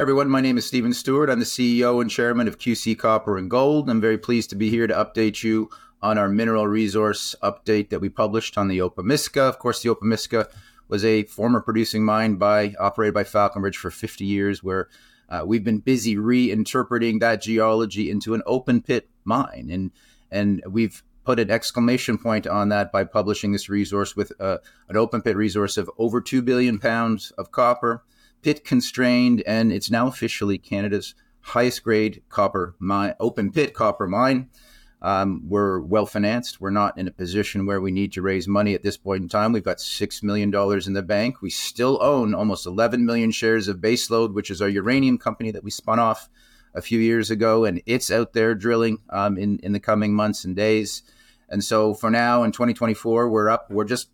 Everyone, my name is Stephen Stewart. I'm the CEO and chairman of QC Copper and Gold. I'm very pleased to be here to update you on our mineral resource update that we published on the Opemiska. Of course, the Opemiska was a former producing mine by operated by Falconbridge for 50 years, where uh, we've been busy reinterpreting that geology into an open pit mine, and and we've put an exclamation point on that by publishing this resource with uh, an open pit resource of over two billion pounds of copper, pit constrained, and it's now officially Canada's highest grade copper mine, open pit copper mine. Um, we're well financed. We're not in a position where we need to raise money at this point in time. We've got $6 million in the bank. We still own almost 11 million shares of Baseload, which is our uranium company that we spun off a few years ago, and it's out there drilling um, in, in the coming months and days. And so for now in 2024, we're up, we're just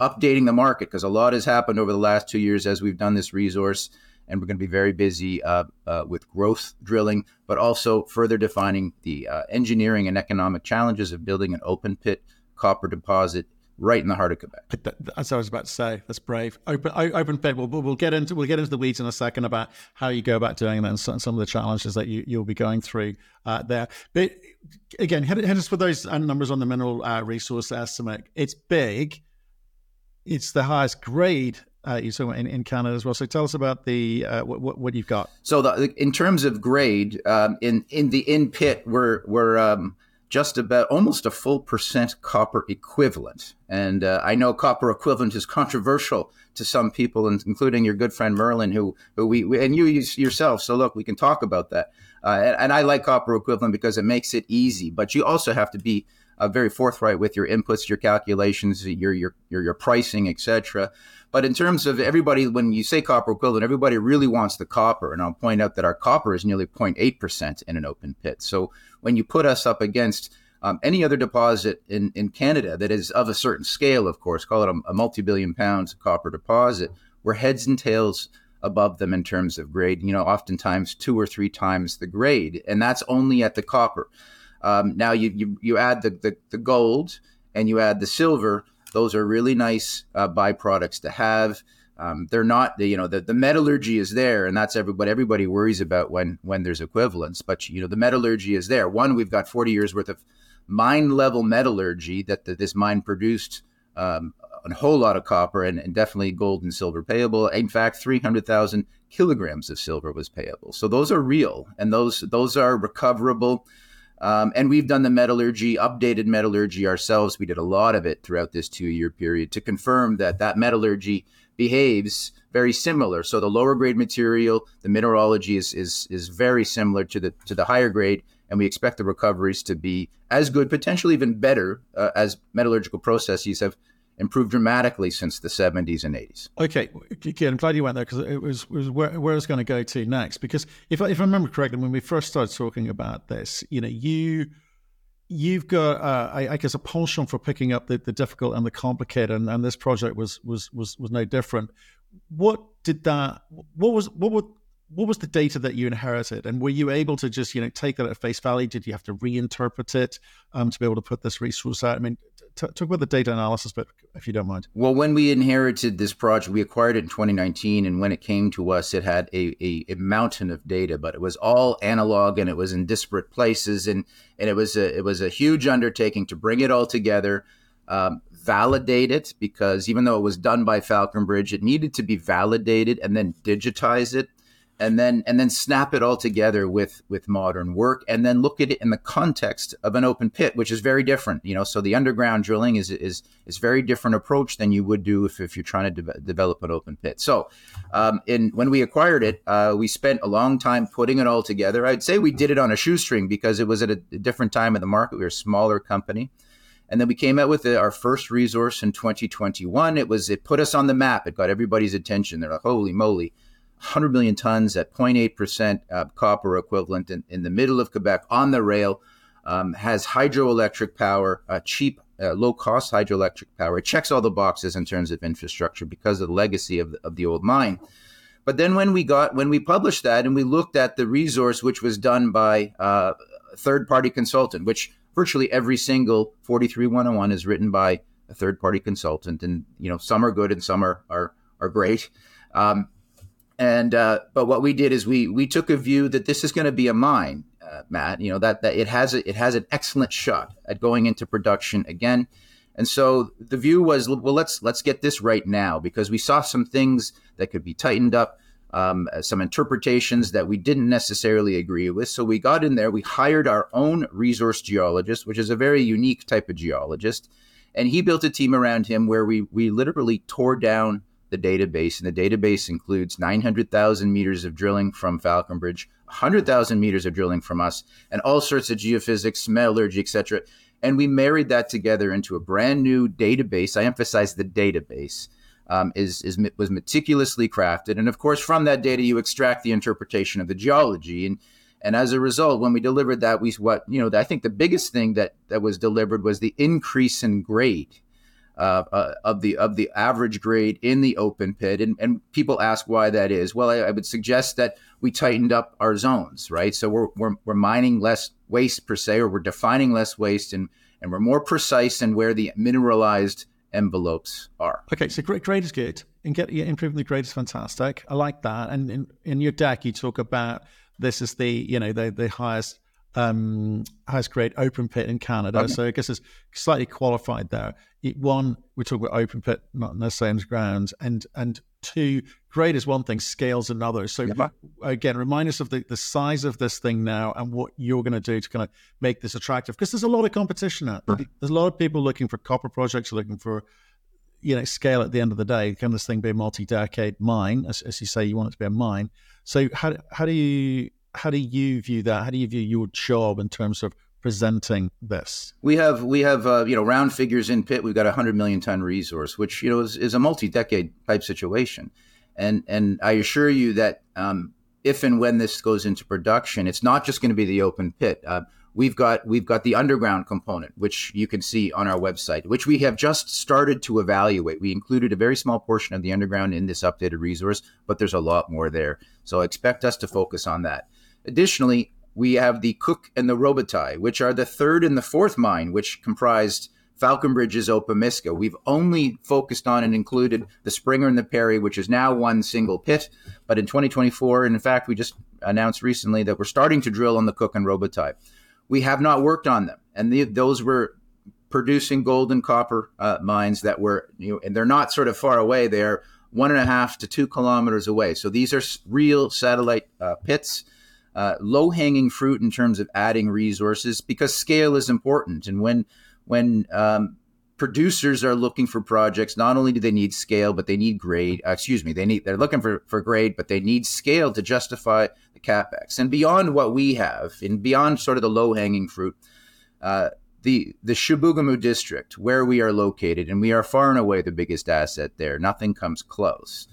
updating the market because a lot has happened over the last two years as we've done this resource and we're going to be very busy uh, uh, with growth drilling, but also further defining the uh, engineering and economic challenges of building an open pit copper deposit right in the heart of Quebec. As I was about to say, that's brave. Open, open pit. We'll, we'll get into we'll get into the weeds in a second about how you go about doing that and some, of the challenges that you, you'll be going through uh, there. But again, hit, hit us with those uh, numbers on the mineral uh, resource estimate. It's big. It's the highest grade uh, you saw in, in Canada as well. So tell us about the uh, what, what you've got. So the, in terms of grade, um, in in the in pit, we're we're um, just about almost a full percent copper equivalent. And uh, I know copper equivalent is controversial to some people, and including your good friend Merlin, who, who we, we and you yourself. So look, we can talk about that. Uh, and, and, I like copper equivalent because it makes it easy. But you also have to be uh, very forthright with your inputs, your calculations, your your your, your pricing, etc. But in terms of everybody, when you say copper equivalent, everybody really wants the copper. And I'll point out that our copper is nearly 0.8% in an open pit. So when you put us up against um, any other deposit in, in Canada that is of a certain scale, of course, call it a, a multi billion pounds copper deposit, we're heads and tails above them in terms of grade, you know, oftentimes two or three times the grade. And that's only at the copper. Um, now you, you, you add the, the, the gold and you add the silver those are really nice uh, byproducts to have. Um, they're not, you know, the, the metallurgy is there, and that's every, what everybody worries about when when there's equivalence. But you know, the metallurgy is there. One, we've got 40 years worth of mine level metallurgy that the, this mine produced um, a whole lot of copper and, and, definitely gold and silver payable. In fact, 300,000 kilograms of silver was payable. So those are real, and those those are recoverable. Um, and we've done the metallurgy, updated metallurgy ourselves. We did a lot of it throughout this two year period to confirm that that metallurgy behaves very similar. So the lower grade material, the mineralogy is, is, is very similar to the, to the higher grade. And we expect the recoveries to be as good, potentially even better, uh, as metallurgical processes have improved dramatically since the 70s and 80s. Okay, Keith, I'm glad you went there because it was, was where, where, I was going to go to next. Because if I, if I remember correctly, when we first started talking about this, you know, you you've got uh, I, I, guess a penchant for picking up the, the difficult and the complicated, and, and this project was was was was no different. What did that? What was what would what was the data that you inherited and were you able to just you know take that at face value did you have to reinterpret it um, to be able to put this resource out i mean t- talk about the data analysis but if you don't mind. Well when we inherited this project we acquired it in 2019 and when it came to us it had a, a, a mountain of data but it was all analog and it was in disparate places and and it was a it was a huge undertaking to bring it all together um, validate it because even though it was done by Falconbridge, it needed to be validated and then digitize it and then and then snap it all together with with modern work and then look at it in the context of an open pit which is very different you know? So the underground drilling is is is very different approach than you would do if, if you're trying to de- develop an open pit. So um, in when we acquired it uh, we spent a long time putting it all together. I'd say we did it on a shoestring because it was at a, different time in the market. We were a smaller company. And then we came out with our first resource in 2021 it was it put us on the map. It got everybody's attention. They're like holy moly 100 million tons at 0.8% uh, copper equivalent in, in, the middle of Quebec on the rail, um, has hydroelectric power, uh, cheap, uh, low cost hydroelectric power. It checks all the boxes in terms of infrastructure because of the legacy of the, of the old mine. But then when we got when we published that and we looked at the resource, which was done by uh, a third party consultant, which virtually every single 43101 is written by a third party consultant, and you know some are good and some are are are great. Um, And uh, but what we did is we we took a view that this is going to be a mine, uh, Matt. You know that that it has a, it has an excellent shot at going into production again. And so the view was, well, let's let's get this right now because we saw some things that could be tightened up, um, some interpretations that we didn't necessarily agree with. So we got in there. We hired our own resource geologist, which is a very unique type of geologist, and he built a team around him where we we literally tore down the database, and the database includes 900,000 meters of drilling from Falconbridge, 100,000 meters of drilling from us, and all sorts of geophysics, metallurgy, etc. And we married that together into a brand new database. I emphasize the database. Um, is, is was meticulously crafted, and of course, from that data, you extract the interpretation of the geology, and and as a result, when we delivered that, we what you know, I think the biggest thing that that was delivered was the increase in grade uh, uh, of the of the average grade in the open pit. And, and people ask why that is. Well, I, I, would suggest that we tightened up our zones, right? So we're, we're, we're mining less waste per se, or we're defining less waste, and and we're more precise in where the mineralized envelopes are. Okay, so grade, grade is good, and get yeah, improving the grade is fantastic. I like that. And in, in your deck, you talk about this is the you know the the highest um, highest grade open pit in Canada. Okay. So I guess it's slightly qualified there. It, one, we talk about open pit, not necessarily underground, and and two, grade is one thing, scales another. So again, remind us of the, the size of this thing now and what you're going to do to kind of make this attractive because there's a lot of competition out there. There's a lot of people looking for copper projects, looking for you know scale at the end of the day. Can this thing be a multi-decade mine? As, as you say, you want it to be a mine. So how how do you how do you view that? How do you view your job in terms of presenting this? We have we have uh, you know round figures in pit. We've got a hundred million ton resource, which you know is, is a multi decade type situation, and and I assure you that um, if and when this goes into production, it's not just going to be the open pit. Uh, we've got we've got the underground component, which you can see on our website, which we have just started to evaluate. We included a very small portion of the underground in this updated resource, but there's a lot more there. So expect us to focus on that. Additionally, we have the Cook and the Robitaille, which are the third and the fourth mine, which comprised Falconbridge's Opemiska. We've only focused on and included the Springer and the Perry, which is now one single pit. But in 2024, and in fact, we just announced recently that we're starting to drill on the Cook and Robitaille. We have not worked on them, and the, those were producing gold and copper uh, mines that were, you know, and they're not sort of far away. They're one and a half to two kilometers away. So these are real satellite uh, pits uh, low hanging fruit in terms of adding resources because scale is important. And when when um, producers are looking for projects, not only do they need scale, but they need grade. Uh, excuse me, they need they're looking for for grade, but they need scale to justify the capex. And beyond what we have, and beyond sort of the low hanging fruit. Uh, the, the Chibougamau district, where we are located, and we are far and away the biggest asset there. Nothing comes close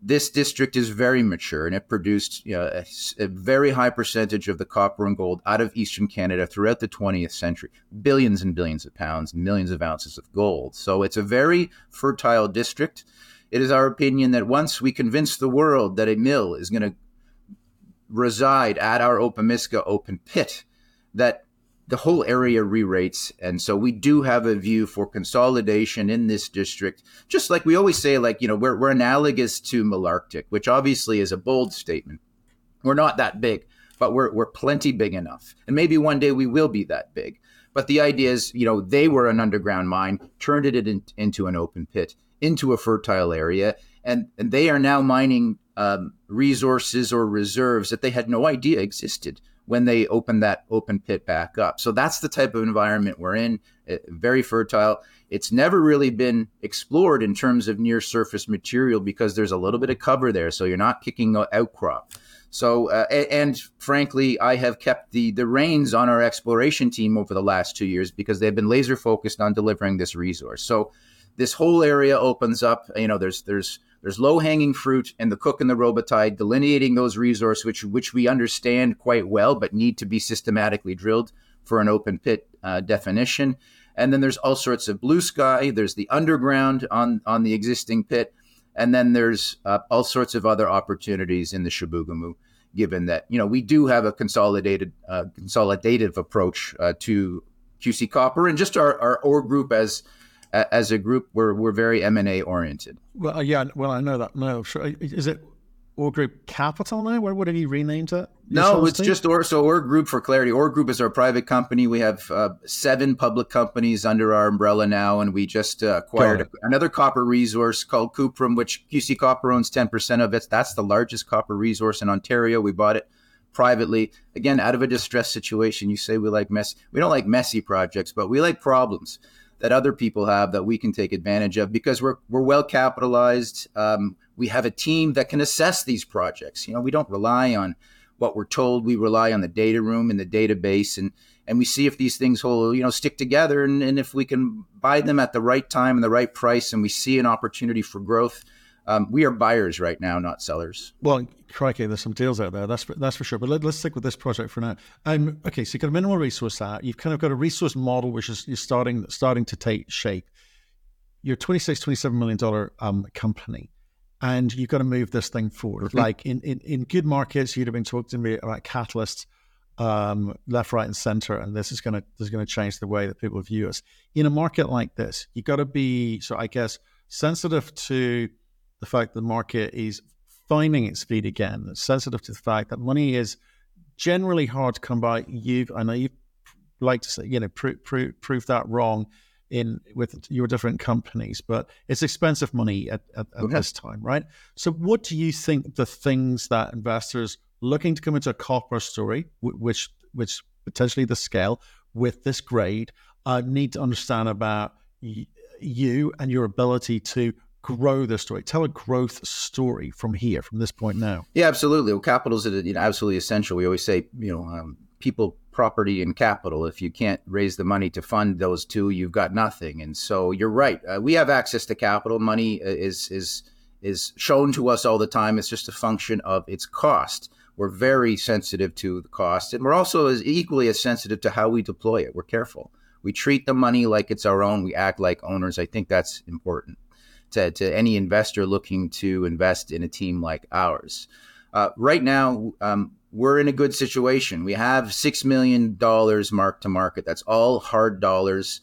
this district is very mature and it produced you know, a, a, very high percentage of the copper and gold out of eastern Canada throughout the 20th century. Billions and billions of pounds, millions of ounces of gold. So it's a very fertile district. It is our opinion that once we convince the world that a mill is going to reside at our Opemiska open pit, that the whole area re-rates. And so we do have a view for consolidation in this district. Just like we always say like you know we're, we're analogous to Malartic which obviously is a bold statement. We're not that big but we're, we're plenty big enough. And maybe one day we will be that big. But the idea is you know they were an underground mine turned it in, into an open pit into a fertile area. And, and they are now mining um, resources or reserves that they had no idea existed when they open that open pit back up. So that's the type of environment we're in, uh, very fertile. It's never really been explored in terms of near surface material because there's a little bit of cover there, so you're not kicking outcrop. So, uh, and frankly, I have kept the the reins on our exploration team over the last two years because they've been laser focused on delivering this resource. So, this whole area opens up. You know, there's there's there's low hanging fruit and the Cook and the Robitaille delineating those resources, which which we understand quite well, but need to be systematically drilled for an open pit uh, definition. And then there's all sorts of blue sky. There's the underground on on the existing pit, and then there's uh, all sorts of other opportunities in the Chibougamau. Given that you know we do have a consolidated uh, consolidative approach uh, to QC Copper, and just our our ore group as as a group, we're we're very M and A oriented. Well, uh, yeah, well, I know that. No, sure. Is it Or Group Capital now? What, what have you renamed it? No, it's just Or. So Ore Group for clarity. Ore Group is our private company. We have uh, seven public companies under our umbrella now, and we just uh, acquired another copper resource called Cuprum, which QC Copper owns ten percent of it. That's the largest copper resource in Ontario. We bought it privately. Again, out of a distressed situation. You say we like mess. We don't like messy projects, but we like problems that other people have that we can take advantage of because we're we're well capitalized. Um, we have a team that can assess these projects. You know, we don't rely on what we're told. We rely on the data room and the database, and and we see if these things hold, you know, stick together, and, and if we can buy them at the right time and the right price, and we see an opportunity for growth um, we are buyers right now, not sellers. Well, crikey, there's some deals out there. That's for, that's for sure. But let, us stick with this project for now. Um, okay, so you've got a minimal resource out. You've kind of got a resource model which is, is starting starting to take shape. You're a 26, 27 million dollar um, company, and you've got to move this thing forward. Mm-hmm. Like in, in in good markets, you'd have been talking to me about catalysts. Um, left, right, and center, and this is gonna this is gonna change the way that people view us. In a market like this, you got to be so I guess sensitive to the fact that the market is finding its feet again, it's sensitive to the fact that money is generally hard to come by. You've, I know you like to say, you know, prove, prove, prove that wrong in with your different companies, but it's expensive money at, at, at okay. this time, right? So, what do you think the things that investors looking to come into a copper story, which which potentially the scale with this grade, uh, need to understand about y- you and your ability to grow the story? Tell a growth story from here, from this point now. Yeah, absolutely. Well, capital is you know, absolutely essential. We always say, you know, um, people, property, and capital. If you can't raise the money to fund those two, you've got nothing. And so you're right. Uh, we have access to capital. Money uh, is is is shown to us all the time. It's just a function of its cost. We're very sensitive to the cost, and we're also as equally as sensitive to how we deploy it. We're careful. We treat the money like it's our own. We act like owners. I think that's important to, to any investor looking to invest in a team like ours. Uh, right now, um, we're in a good situation. We have $6 million mark to market. That's all hard dollars.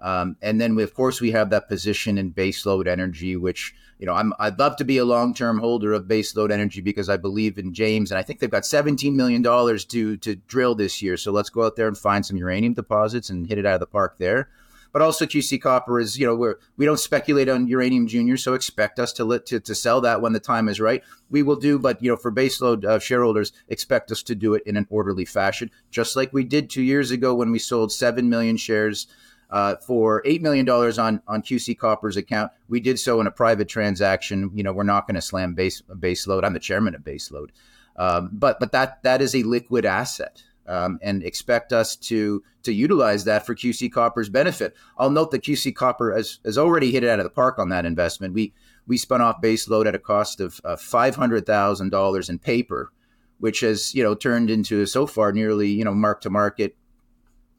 Um, and then, we, of course, we have that position in baseload energy, which, you know, I'm, I'd love to be a long term holder of baseload energy because I believe in James. And I think they've got $17 million to, to drill this year. So let's go out there and find some uranium deposits and hit it out of the park there but also QC Copper is, you know, we're, we don't speculate on uranium junior, so expect us to, to to sell that when the time is right. We will do, but you know, for baseload uh, shareholders, expect us to do it in an orderly fashion, just like we did two years ago when we sold seven million shares. Uh, for eight million dollars on on QC Copper's account. We did so in a private transaction. You know, we're not going to slam base baseload. I'm the chairman of baseload, um, but but that that is a liquid asset um, and expect us to to utilize that for QC Copper's benefit. I'll note that QC Copper has, has already hit it out of the park on that investment. We we spun off base load at a cost of uh, five hundred thousand dollars in paper, which has you know turned into so far nearly you know mark to market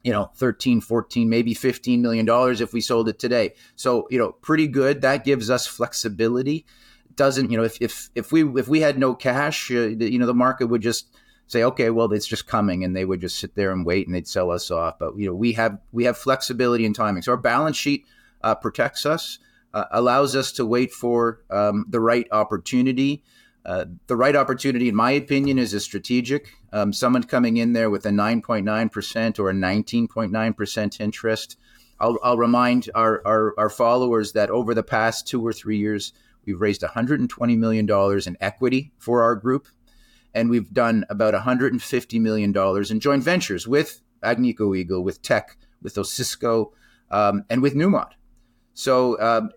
you know 13 14 maybe 15 million dollars if we sold it today so you know pretty good that gives us flexibility doesn't you know if if if we if we had no cash uh, you know the market would just say, okay, well, it's just coming, and they would just sit there and wait, and they'd sell us off. But you know, we have we have flexibility and timing. So our balance sheet uh, protects us, uh, allows us to wait for um, the right opportunity. Uh, the right opportunity, in my opinion, is a strategic. Um, someone coming in there with a 9.9% or a 19.9% interest. I'll, I'll remind our, our, our followers that over the past two or three years, we've raised $120 million in equity for our group and we've done about 150 million dollars in joint ventures with Agnico Eagle, with Teck, with Osisko, um, and with Newmont. So um,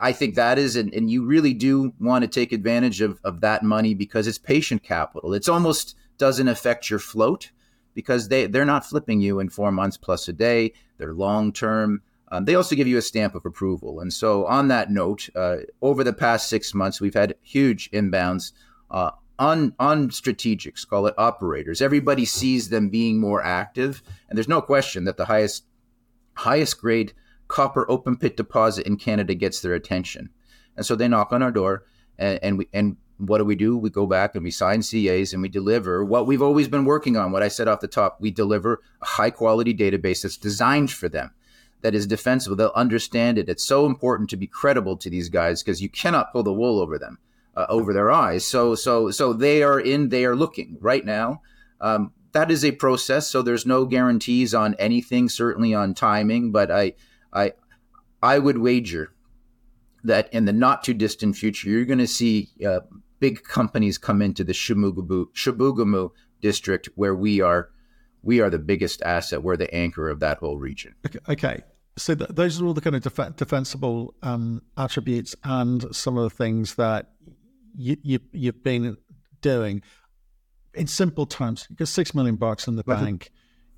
I think that is, and, and, you really do want to take advantage of, of that money because it's patient capital. It's almost doesn't affect your float because they they're not flipping you in four months plus a day. They're long term. Um, they also give you a stamp of approval. And so, on that note, uh, over the past six months, we've had huge inbounds uh, on on strategics, call it operators. Everybody sees them being more active, and there's no question that the highest highest grade copper open pit deposit in Canada gets their attention. And so they knock on our door, and, and we and what do we do? We go back and we sign CAs and we deliver what we've always been working on. What I said off the top, we deliver a high quality database that's designed for them, that is defensible. They'll understand it. It's so important to be credible to these guys because you cannot pull the wool over them uh, over their eyes. So so so they are in. They are looking right now. Um, that is a process. So there's no guarantees on anything. Certainly on timing, but I I I would wager that in the not too distant future, you're going to see uh, big companies come into the Chibougamau district where we are we are the biggest asset. We're the anchor of that whole region. Okay. okay. So th- those are all the kind of def- defensible um, attributes and some of the things that you, you, you've been doing. In simple terms, you got six million bucks in the bank.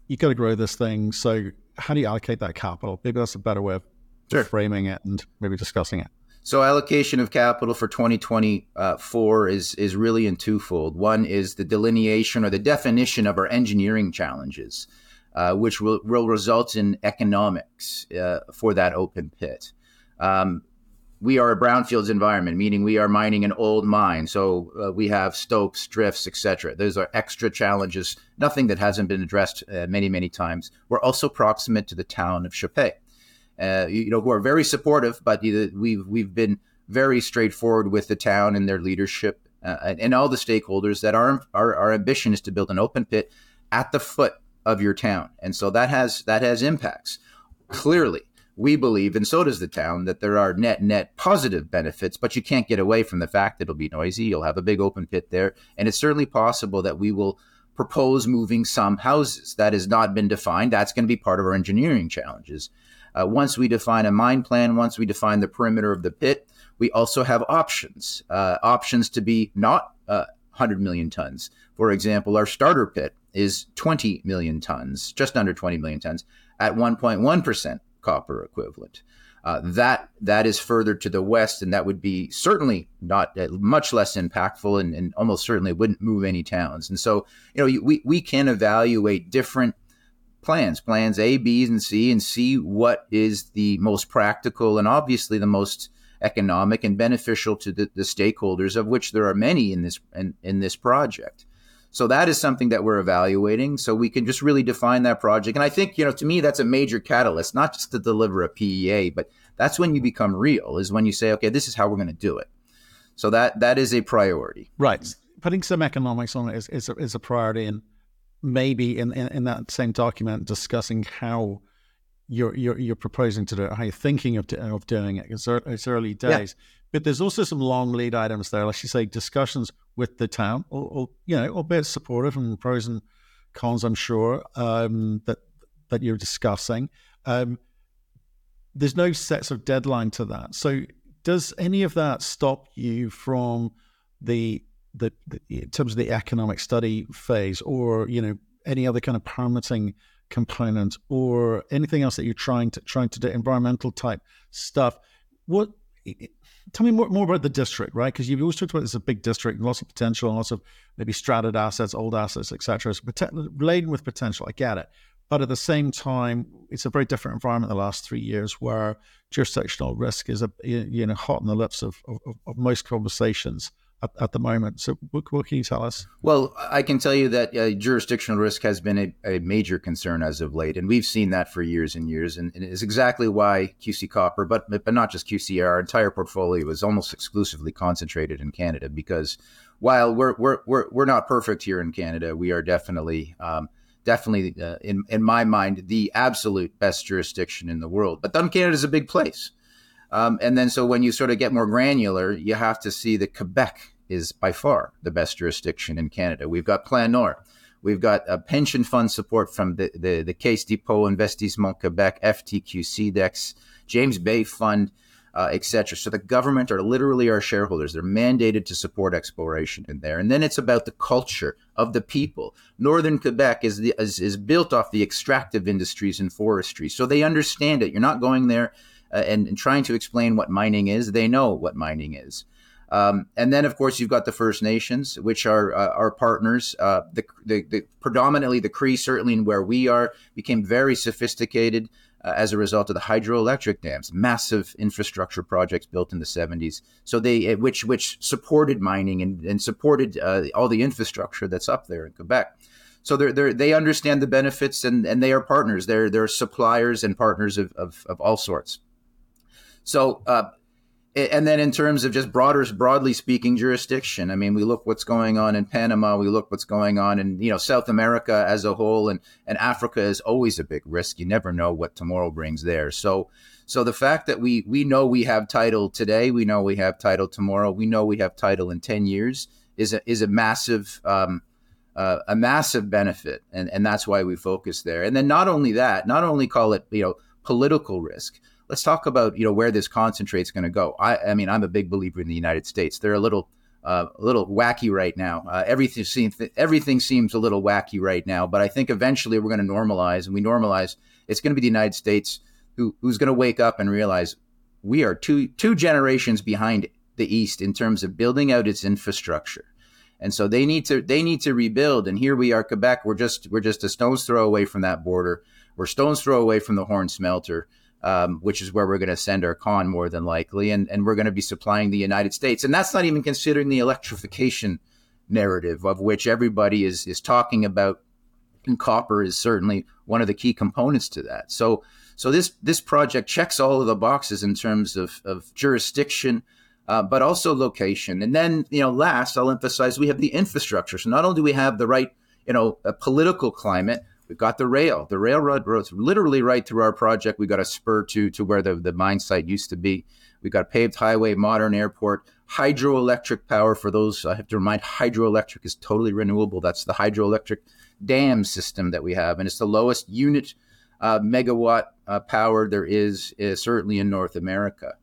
You got to grow this thing. So how do you allocate that capital? Maybe that's a better way of sure. framing it and maybe discussing it. So allocation of capital for 2024 is is really in twofold. One is the delineation or the definition of our engineering challenges, uh, which will, will result in economics uh, for that open pit. Um, we are a brownfields environment, meaning we are mining an old mine. So uh, we have stopes, drifts, etc. Those are extra challenges, nothing that hasn't been addressed uh, many, many times. We're also proximate to the town of Chapais uh, you know, who are very supportive, but we've we've been very straightforward with the town and their leadership uh, and all the stakeholders that our, our our ambition is to build an open pit at the foot of your town, and so that has that has impacts. Clearly, we believe, and so does the town, that there are net net positive benefits, but you can't get away from the fact that it'll be noisy. You'll have a big open pit there, and it's certainly possible that we will propose moving some houses. That has not been defined. That's going to be part of our engineering challenges. Uh, once we define a mine plan, once we define the perimeter of the pit, we also have options, uh, options to be not uh, 100 million tons. For example, our starter pit is 20 million tons, just under 20 million tons, at 1.1% copper equivalent. Uh, that that is further to the west, and that would be certainly not uh, much less impactful, and, and, almost certainly wouldn't move any towns. And so, you know, we we can evaluate different plans, plans A, B, and C, and see what is the most practical and obviously the most economic and beneficial to the, the stakeholders, of which there are many in this in, in this project. So that is something that we're evaluating. So we can just really define that project. And I think, you know, to me, that's a major catalyst, not just to deliver a PEA, but that's when you become real, is when you say, okay, this is how we're going to do it. So that that is a priority. Right. Putting some economics on it is, is, a, is a priority. And maybe in, in, in that same document discussing how you're you're, you're proposing to do it, how you're thinking of, of doing it. It's, it's early days, yeah. But there's also some long lead items there. Let's just say discussions with the town, or, or you know, albeit supportive and pros and cons. I'm sure um, that that you're discussing. Um, there's no sets of deadline to that. So does any of that stop you from the the, the, in terms of the economic study phase, or you know any other kind of permitting component, or anything else that you're trying to trying to do environmental type stuff. What tell me more, more about the district, right? Because you've always talked about this a big district, lots of potential, lots of maybe strated assets, old assets, etc. So laden with potential. I get it, but at the same time, it's a very different environment the last three years, where jurisdictional risk is a you know hot on the lips of, of, of most conversations at, at the moment. So, what, what, can you tell us? Well, I can tell you that uh, jurisdictional risk has been a, a, major concern as of late, and we've seen that for years and years, and, and it is exactly why QC Copper, but but not just QC, our entire portfolio is almost exclusively concentrated in Canada because while we're we're we're, we're not perfect here in Canada, we are definitely. Um, definitely, uh, in in my mind, the absolute best jurisdiction in the world. But then Canada is a big place. Um, and then, so when you sort of get more granular, you have to see that Quebec is by far the best jurisdiction in Canada. We've got Plan Nord. We've got a pension fund support from the, the, the Caisse Depot Investissement Quebec, FTQ SIDEX, James Bay Fund, uh, etc. So the government are literally our shareholders. They're mandated to support exploration in there. And then it's about the culture of the people. Northern Quebec is, the, is, is built off the extractive industries and forestry. So they understand it. You're not going there uh, and, and, trying to explain what mining is. They know what mining is. Um, and then, of course, you've got the First Nations, which are uh, our partners. Uh, the, the, the, predominantly the Cree, certainly in where we are, became very sophisticated uh, as a result of the hydroelectric dams, massive infrastructure projects built in the 70s. So they, uh, which which supported mining and, and supported uh, all the infrastructure that's up there in Quebec. So they're, they understand the benefits and, and they are partners. They're, they're suppliers and partners of, of, of all sorts. So uh, and then in terms of just broader, broadly speaking, jurisdiction, I mean, we look what's going on in Panama, we look what's going on in you know South America as a whole, and and Africa is always a big risk. You never know what tomorrow brings there. So, so the fact that we we know we have title today, we know we have title tomorrow, we know we have title in ten years is a is a massive. Um, uh, a massive benefit, and, and that's why we focus there. And then not only that, not only call it you know political risk, let's talk about you know where this concentrate is going to go. I, I mean, I'm a big believer in the United States. They're a little uh, a little wacky right now. Uh, everything seems everything seems a little wacky right now, but I think eventually we're going to normalize, and we normalize. It's going to be the United States who, who's going to wake up and realize we are two two generations behind the East in terms of building out its infrastructure, and so they need to they need to rebuild. And here we are, Quebec. We're just we're just a stone's throw away from that border. We're stone's throw away from the Horne Smelter um, which is where we're going to send our con more than likely, and and we're going to be supplying the United States, and that's not even considering the electrification narrative of which everybody is is talking about, and copper is certainly one of the key components to that. So so this this project checks all of the boxes in terms of of jurisdiction. Uh, but also location. And then, you know, last, I'll emphasize we have the infrastructure. So not only do we have the right, you know, political climate, We've got the rail. The railroad roads literally right through our project. We got a spur to to where the, the mine site used to be. We got a paved highway, modern airport, hydroelectric power. For those, I have to remind, hydroelectric is totally renewable. That's the hydroelectric dam system that we have, and it's the lowest unit uh, megawatt uh, power there is, is certainly in North America.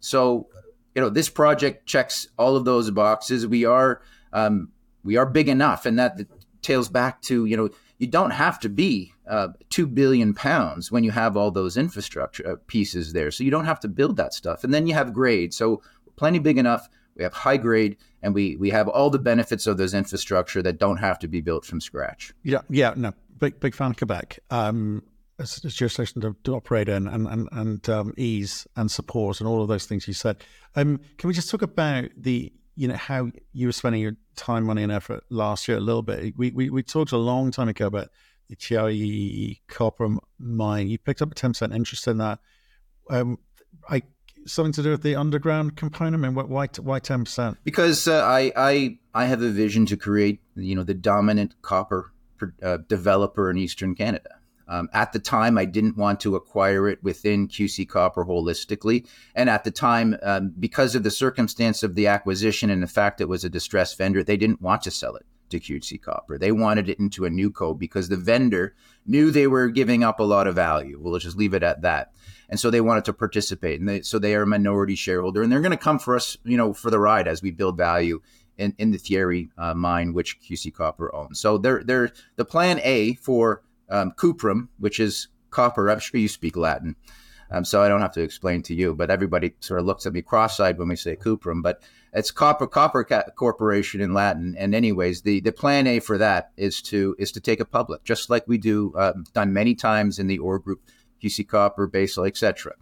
So, you know, this project checks all of those boxes. We are um, we are big enough, and that tails back to you know you don't have to be uh, two billion pounds when you have all those infrastructure uh, pieces there. So you don't have to build that stuff, and then you have grade. So plenty big enough. We have high grade, and we we have all the benefits of those infrastructure that don't have to be built from scratch. Yeah, yeah, no, big big fan of Quebec. Um, as, as jurisdiction to, to operate in, and and and um, ease and support, and all of those things you said. Um, can we just talk about the you know how you were spending your time, money, and effort last year a little bit. We we, we talked a long time ago about the Thierry copper mine. You picked up a ten percent interest in that. Um, I something to do with the underground component. I mean, why why ten percent? Because uh, I I I have a vision to create you know the dominant copper uh, developer in Eastern Canada. Um, at the time, I didn't want to acquire it within QC Copper holistically. And at the time, um, because of the circumstance of the acquisition and the fact it was a distressed vendor, they didn't want to sell it to QC Copper. They wanted it into a new co because the vendor knew they were giving up a lot of value. Well, just leave it at that. And so they wanted to participate. And they, so they are a minority shareholder. And they're going to come for us, you know, for the ride as we build value in, in the Thierry uh, mine, which QC Copper owns. So they're, they're, the plan A for um, cuprum, which is copper. I'm sure you speak Latin, um, so I don't have to explain to you. But everybody sort of looks at me cross-eyed when we say cuprum. But it's copper copper corporation in Latin. And anyways, the the plan A for that is to is to take it public, just like we do uh, done many times in the ore group, QC Copper, Basel, etc.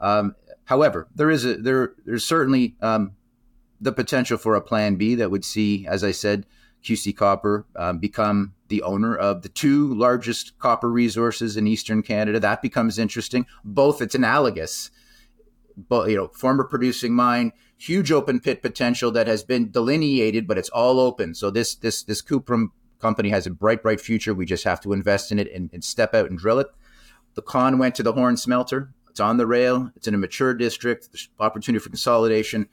Um, however, there is a there there's certainly um, the potential for a plan B that would see, as I said, QC Copper um, become the owner of the two largest copper resources in eastern Canada. That becomes interesting. Both it's analogous, but you know, former producing mine, huge open pit potential that has been delineated, but it's all open. So this this this Cuprum company has a bright, bright future. We just have to invest in it and, and step out and drill it. The con went to the Horne Smelter. It's on the rail. It's in a mature district. There's opportunity for consolidation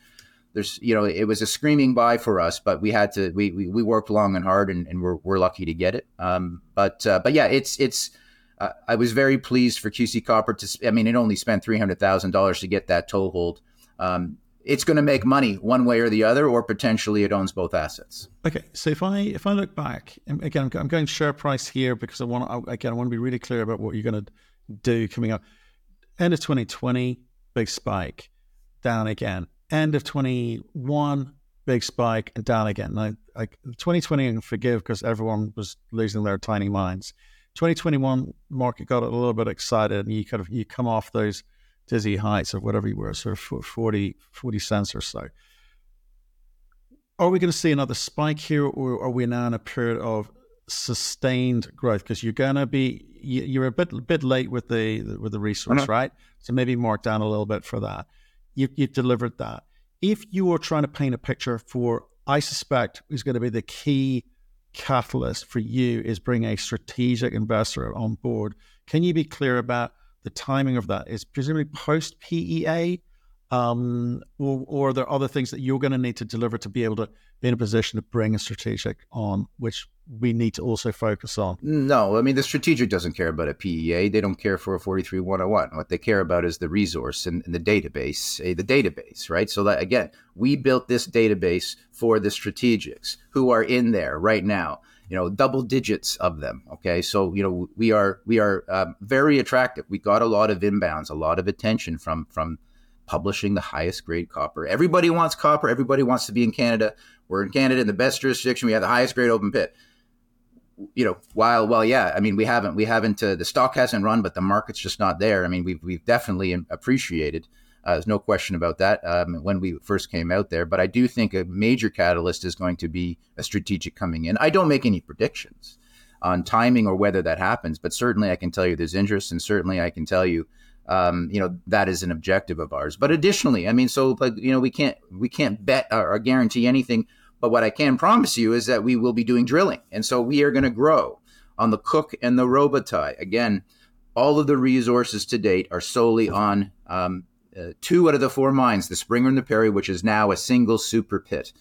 there's you know it was a screaming buy for us, but we had to we we, we worked long and hard, and, and we're, we're lucky to get it. Um, but uh, but yeah, it's it's. Uh, I was very pleased for QC Copper to. I mean, it only spent three hundred thousand dollars to get that toehold. Um, it's going to make money one way or the other, or potentially it owns both assets. Okay, so if I if I look back again, I'm going share price here because I want again I want to be really clear about what you're going to do coming up. End of 2020, big spike, down again end of 21, big spike and down again. Like, like 2020, I can forgive because everyone was losing their tiny minds. 2021 market got a little bit excited and you kind of you come off those dizzy heights of whatever you were, sort of 40, 40 cents or so. Are we going to see another spike here, or are we now in a period of sustained growth? Because you're going to be you're a bit bit late with the with the resource, right? So maybe mark down a little bit for that. You, you've delivered that. if you are trying to paint a picture for, I suspect, is going to be the key catalyst for you is bring a strategic investor on board. Can you be clear about the timing of that? Is presumably post PEA, um, or, or are there other things that you're going to need to deliver to be able to in a position to bring a strategic on, which we need to also focus on? No, I mean, the strategic doesn't care about a PEA. They don't care for a 43101. What they care about is the resource and, and the database, uh, the database, right? So, that, again, we built this database for the strategics who are in there right now you know double digits of them okay so you know we are we are um, very attractive we got a lot of inbounds a lot of attention from from publishing the highest grade copper everybody wants copper everybody wants to be in canada we're in canada in the best jurisdiction we have the highest grade open pit you know, while well, yeah, I mean, we haven't we haven't uh, the stock hasn't run, but the market's just not there. I mean, we've we've definitely appreciated. Uh, there's no question about that um, when we first came out there. But I do think a major catalyst is going to be a strategic coming in. I don't make any predictions on timing or whether that happens, but certainly I can tell you there's interest, and certainly I can tell you, um, you know, that is an objective of ours. But additionally, I mean, so like you know, we can't we can't bet or, or guarantee anything but what I can promise you is that we will be doing drilling. And so we are going to grow on the Cook and the Robitaille. Again, all of the resources to date are solely on um, uh, two out of the four mines, the Springer and the Perry, which is now a single super pit.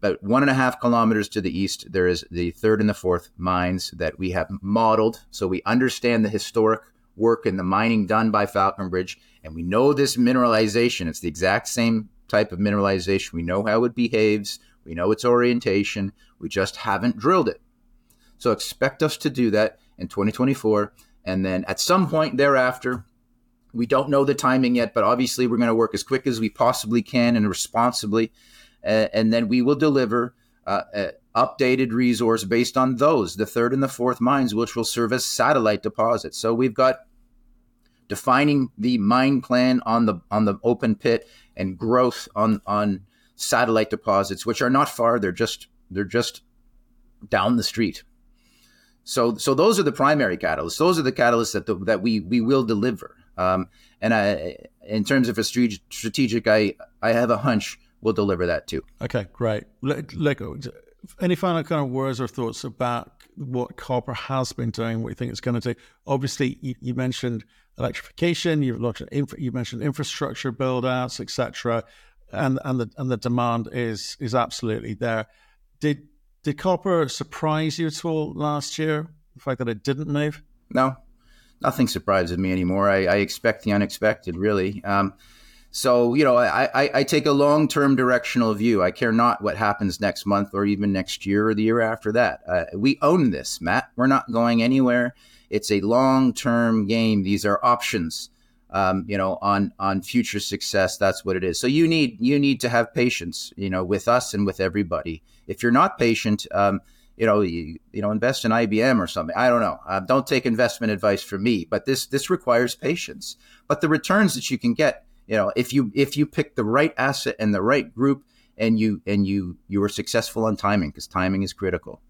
But one and a half kilometers to the east, there is the third and the fourth mines that we have modeled. So we understand the historic work and the mining done by Falconbridge, and we know this mineralization. It's the exact same type of mineralization. We know how it behaves. We know its orientation. We just haven't drilled it. So expect us to do that in 2024. And then at some point thereafter, we don't know the timing yet, but obviously we're going to work as quick as we possibly can and responsibly. Uh, and then we will deliver uh, uh, updated resource based on those, the third and the fourth mines, which will serve as satellite deposits. So we've got defining the mine plan on the on the open pit and growth on on satellite deposits, which are not far. They're just they're just down the street. So so those are the primary catalysts. Those are the catalysts that the, that we we will deliver. Um, and I, in terms of a strategic, I I have a hunch we'll deliver that too. Okay, great. Like, any final kind of words or thoughts about what copper has been doing? What you think it's going to do? Obviously, you, you mentioned electrification. You've looked at infra, you mentioned infrastructure build outs, etc and and the and the demand is is absolutely there. Did did copper surprise you at all last year? The fact that it didn't move? No, nothing surprises me anymore. I, I expect the unexpected, really. Um, so you know, I, I, I take a long term directional view. I care not what happens next month or even next year or the year after that. Uh, we own this, Matt. We're not going anywhere. It's a long term game. These are options um, you know, on on future success. That's what it is. So you need you need to have patience, you know, with us and with everybody. If you're not patient, um, you know, you, you know, invest in IBM or something. I don't know. Uh, don't take investment advice from me, but this this requires patience. But the returns that you can get, you know, if you if you pick the right asset and the right group, and you and you you were successful on timing because timing is critical.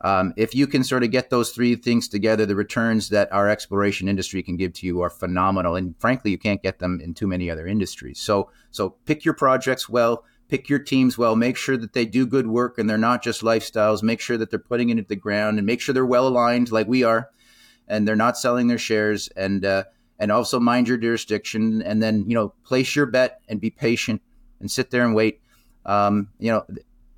Um, if you can sort of get those three things together, the returns that our exploration industry can give to you are phenomenal. And frankly, you can't get them in too many other industries. So, so pick your projects well, pick your teams well, make sure that they do good work and they're not just lifestyles. Make sure that they're putting it into the ground and make sure they're well aligned, like we are, and they're not selling their shares. And uh, and also mind your jurisdiction. And then you know, place your bet and be patient and sit there and wait. Um, you know.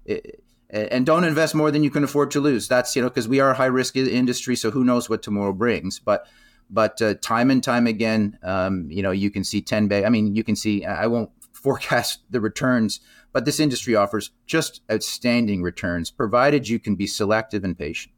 It, and don't invest more than you can afford to lose. That's you know because we are a high risk industry, so who knows what tomorrow brings. But but uh, time and time again, um, you know, you can see ten bay. I mean, you can see. I won't forecast the returns, but this industry offers just outstanding returns, provided you can be selective and patient.